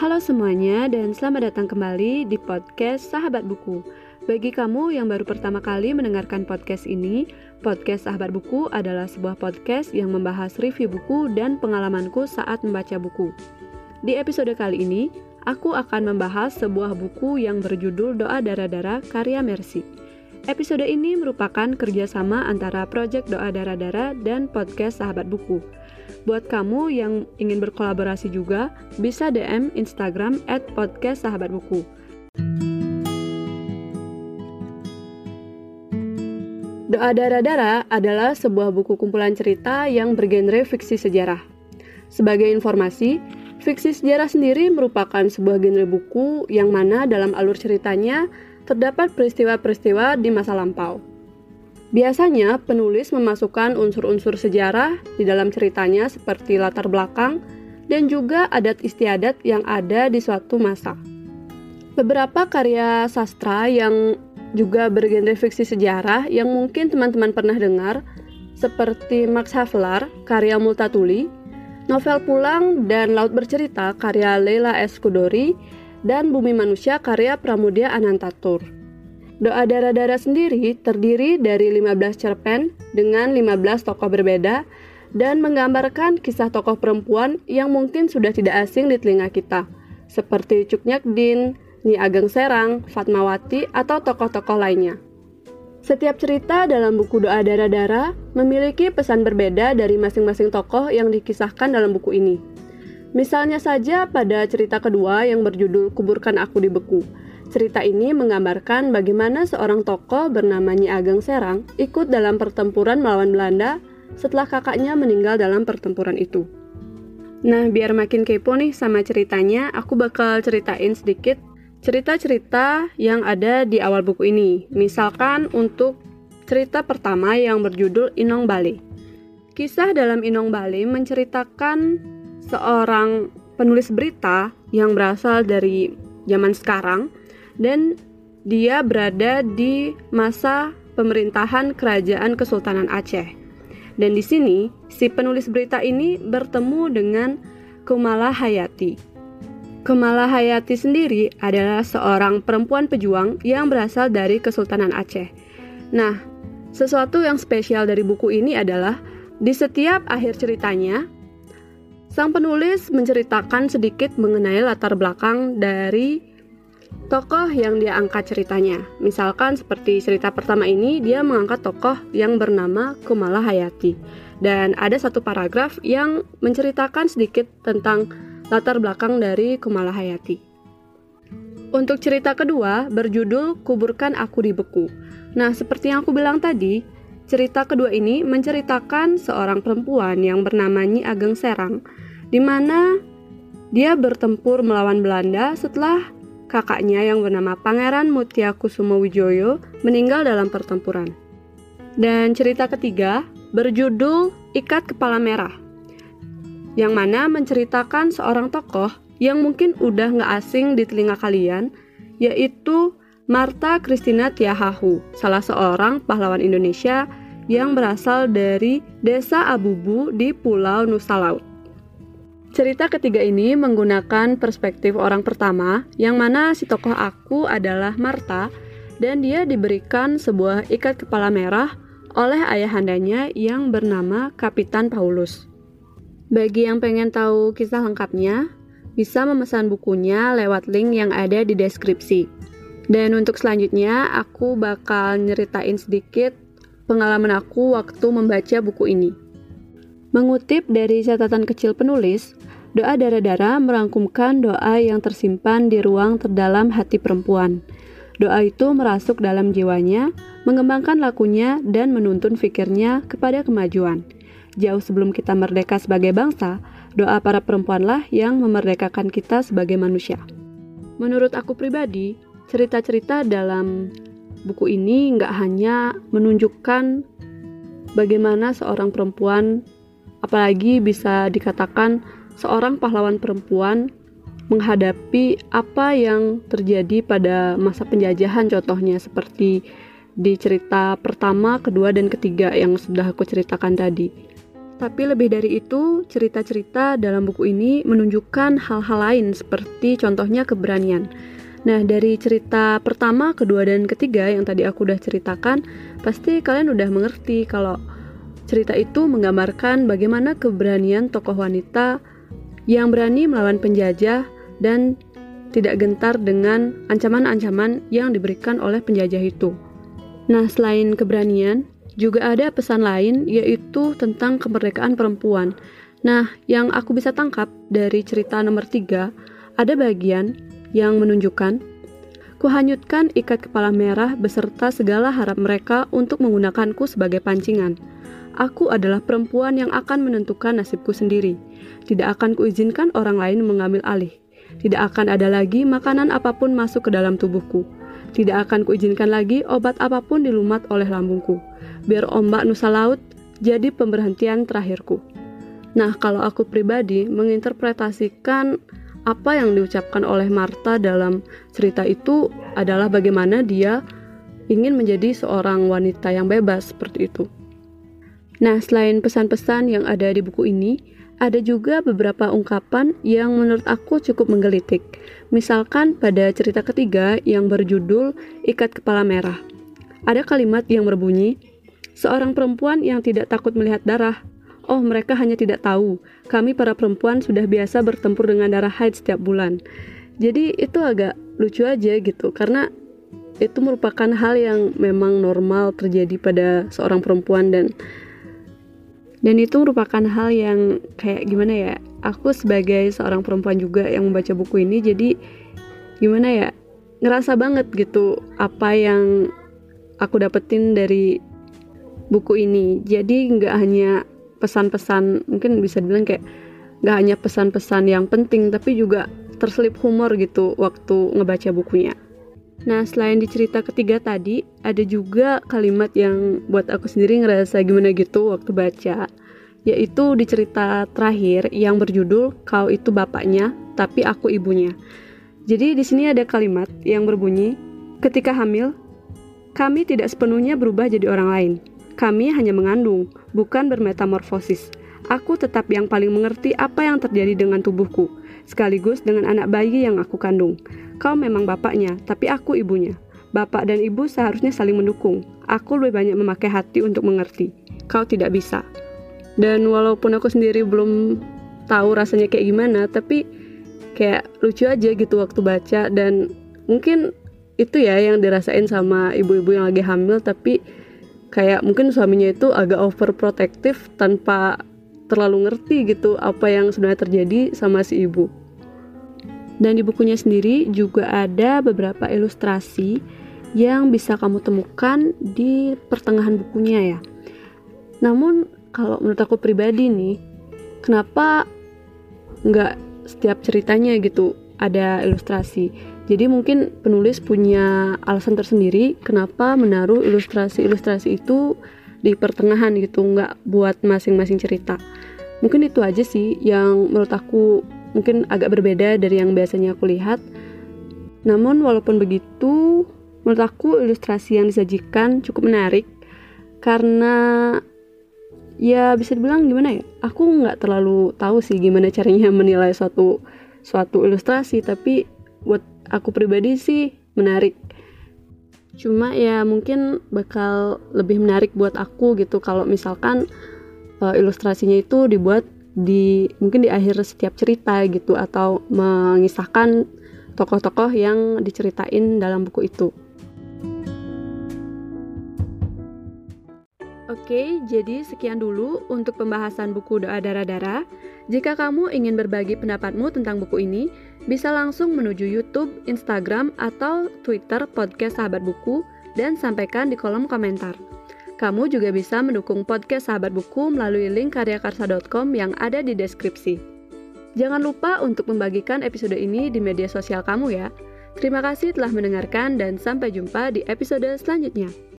Halo semuanya dan selamat datang kembali di podcast Sahabat Buku. Bagi kamu yang baru pertama kali mendengarkan podcast ini, podcast Sahabat Buku adalah sebuah podcast yang membahas review buku dan pengalamanku saat membaca buku. Di episode kali ini, aku akan membahas sebuah buku yang berjudul Doa Dara-Dara karya Mercy. Episode ini merupakan kerjasama antara Project Doa Dara-Dara dan podcast Sahabat Buku. Buat kamu yang ingin berkolaborasi juga, bisa DM Instagram at podcast sahabat buku. Doa Dara-Dara adalah sebuah buku kumpulan cerita yang bergenre fiksi sejarah. Sebagai informasi, fiksi sejarah sendiri merupakan sebuah genre buku yang mana dalam alur ceritanya terdapat peristiwa-peristiwa di masa lampau. Biasanya, penulis memasukkan unsur-unsur sejarah di dalam ceritanya seperti latar belakang dan juga adat istiadat yang ada di suatu masa. Beberapa karya sastra yang juga bergenre fiksi sejarah yang mungkin teman-teman pernah dengar seperti Max Havelaar, karya Multatuli, novel Pulang dan Laut Bercerita karya Leila S. Kudori, dan Bumi Manusia karya Pramudia Anantatur. Doa Dara-Dara sendiri terdiri dari 15 cerpen dengan 15 tokoh berbeda dan menggambarkan kisah tokoh perempuan yang mungkin sudah tidak asing di telinga kita, seperti Cuknyak Din, Nyi Ageng Serang, Fatmawati, atau tokoh-tokoh lainnya. Setiap cerita dalam buku Doa Dara-Dara memiliki pesan berbeda dari masing-masing tokoh yang dikisahkan dalam buku ini. Misalnya saja pada cerita kedua yang berjudul Kuburkan Aku di Beku, Cerita ini menggambarkan bagaimana seorang tokoh bernama Nyi Ageng Serang ikut dalam pertempuran melawan Belanda setelah kakaknya meninggal dalam pertempuran itu. Nah, biar makin kepo nih sama ceritanya, aku bakal ceritain sedikit cerita-cerita yang ada di awal buku ini. Misalkan untuk cerita pertama yang berjudul Inong Bali. Kisah dalam Inong Bali menceritakan seorang penulis berita yang berasal dari zaman sekarang dan dia berada di masa pemerintahan Kerajaan Kesultanan Aceh. Dan di sini, si penulis berita ini bertemu dengan Kumala Hayati. Kumala Hayati sendiri adalah seorang perempuan pejuang yang berasal dari Kesultanan Aceh. Nah, sesuatu yang spesial dari buku ini adalah di setiap akhir ceritanya, sang penulis menceritakan sedikit mengenai latar belakang dari tokoh yang dia angkat ceritanya. Misalkan seperti cerita pertama ini, dia mengangkat tokoh yang bernama Kumala Hayati. Dan ada satu paragraf yang menceritakan sedikit tentang latar belakang dari Kumala Hayati. Untuk cerita kedua berjudul Kuburkan Aku di Beku. Nah, seperti yang aku bilang tadi, cerita kedua ini menceritakan seorang perempuan yang bernama Nyi Ageng Serang, di mana dia bertempur melawan Belanda setelah kakaknya yang bernama Pangeran Mutia Kusuma Wijoyo meninggal dalam pertempuran. Dan cerita ketiga berjudul Ikat Kepala Merah, yang mana menceritakan seorang tokoh yang mungkin udah nggak asing di telinga kalian, yaitu Marta Christina Tiahahu, salah seorang pahlawan Indonesia yang berasal dari desa Abubu di Pulau Nusa Laut. Cerita ketiga ini menggunakan perspektif orang pertama, yang mana si tokoh aku adalah Marta, dan dia diberikan sebuah ikat kepala merah oleh ayahandanya yang bernama Kapitan Paulus. Bagi yang pengen tahu kisah lengkapnya, bisa memesan bukunya lewat link yang ada di deskripsi. Dan untuk selanjutnya, aku bakal nyeritain sedikit pengalaman aku waktu membaca buku ini. Mengutip dari catatan kecil penulis, doa darah-darah merangkumkan doa yang tersimpan di ruang terdalam hati perempuan. Doa itu merasuk dalam jiwanya, mengembangkan lakunya, dan menuntun fikirnya kepada kemajuan. Jauh sebelum kita merdeka sebagai bangsa, doa para perempuanlah yang memerdekakan kita sebagai manusia. Menurut aku pribadi, cerita-cerita dalam buku ini nggak hanya menunjukkan bagaimana seorang perempuan apalagi bisa dikatakan seorang pahlawan perempuan menghadapi apa yang terjadi pada masa penjajahan contohnya seperti di cerita pertama, kedua, dan ketiga yang sudah aku ceritakan tadi. Tapi lebih dari itu, cerita-cerita dalam buku ini menunjukkan hal-hal lain seperti contohnya keberanian. Nah, dari cerita pertama, kedua, dan ketiga yang tadi aku udah ceritakan, pasti kalian udah mengerti kalau cerita itu menggambarkan bagaimana keberanian tokoh wanita yang berani melawan penjajah dan tidak gentar dengan ancaman-ancaman yang diberikan oleh penjajah itu. Nah, selain keberanian, juga ada pesan lain yaitu tentang kemerdekaan perempuan. Nah, yang aku bisa tangkap dari cerita nomor tiga, ada bagian yang menunjukkan Kuhanyutkan ikat kepala merah beserta segala harap mereka untuk menggunakanku sebagai pancingan. Aku adalah perempuan yang akan menentukan nasibku sendiri. Tidak akan kuizinkan orang lain mengambil alih. Tidak akan ada lagi makanan apa pun masuk ke dalam tubuhku. Tidak akan kuizinkan lagi obat apa pun dilumat oleh lambungku biar ombak nusa laut jadi pemberhentian terakhirku. Nah, kalau aku pribadi menginterpretasikan apa yang diucapkan oleh Marta dalam cerita itu adalah bagaimana dia ingin menjadi seorang wanita yang bebas seperti itu. Nah, selain pesan-pesan yang ada di buku ini, ada juga beberapa ungkapan yang menurut aku cukup menggelitik. Misalkan pada cerita ketiga yang berjudul Ikat Kepala Merah. Ada kalimat yang berbunyi, Seorang perempuan yang tidak takut melihat darah. Oh, mereka hanya tidak tahu. Kami para perempuan sudah biasa bertempur dengan darah haid setiap bulan. Jadi itu agak lucu aja gitu karena itu merupakan hal yang memang normal terjadi pada seorang perempuan dan dan itu merupakan hal yang kayak gimana ya aku sebagai seorang perempuan juga yang membaca buku ini jadi gimana ya ngerasa banget gitu apa yang aku dapetin dari buku ini. Jadi nggak hanya pesan-pesan mungkin bisa dibilang kayak nggak hanya pesan-pesan yang penting tapi juga terselip humor gitu waktu ngebaca bukunya Nah, selain di cerita ketiga tadi, ada juga kalimat yang buat aku sendiri ngerasa gimana gitu waktu baca, yaitu di cerita terakhir yang berjudul "Kau itu bapaknya, tapi aku ibunya". Jadi di sini ada kalimat yang berbunyi, "Ketika hamil, kami tidak sepenuhnya berubah jadi orang lain. Kami hanya mengandung, bukan bermetamorfosis. Aku tetap yang paling mengerti apa yang terjadi dengan tubuhku, sekaligus dengan anak bayi yang aku kandung. Kau memang bapaknya, tapi aku ibunya. Bapak dan ibu seharusnya saling mendukung. Aku lebih banyak memakai hati untuk mengerti. Kau tidak bisa. Dan walaupun aku sendiri belum tahu rasanya kayak gimana, tapi kayak lucu aja gitu waktu baca dan mungkin itu ya yang dirasain sama ibu-ibu yang lagi hamil tapi kayak mungkin suaminya itu agak overprotective tanpa terlalu ngerti gitu apa yang sebenarnya terjadi sama si ibu. Dan di bukunya sendiri juga ada beberapa ilustrasi yang bisa kamu temukan di pertengahan bukunya ya. Namun kalau menurut aku pribadi nih, kenapa nggak setiap ceritanya gitu ada ilustrasi? Jadi mungkin penulis punya alasan tersendiri kenapa menaruh ilustrasi-ilustrasi itu di pertengahan gitu, nggak buat masing-masing cerita. Mungkin itu aja sih yang menurut aku mungkin agak berbeda dari yang biasanya aku lihat. Namun walaupun begitu, menurut aku ilustrasi yang disajikan cukup menarik karena ya bisa dibilang gimana ya aku nggak terlalu tahu sih gimana caranya menilai suatu suatu ilustrasi tapi buat aku pribadi sih menarik cuma ya mungkin bakal lebih menarik buat aku gitu kalau misalkan uh, ilustrasinya itu dibuat di mungkin di akhir setiap cerita gitu atau mengisahkan tokoh-tokoh yang diceritain dalam buku itu. Oke, jadi sekian dulu untuk pembahasan buku Doa Darah-Darah. Jika kamu ingin berbagi pendapatmu tentang buku ini, bisa langsung menuju YouTube, Instagram, atau Twitter podcast Sahabat Buku dan sampaikan di kolom komentar. Kamu juga bisa mendukung podcast Sahabat Buku melalui link karyakarsa.com yang ada di deskripsi. Jangan lupa untuk membagikan episode ini di media sosial kamu ya. Terima kasih telah mendengarkan dan sampai jumpa di episode selanjutnya.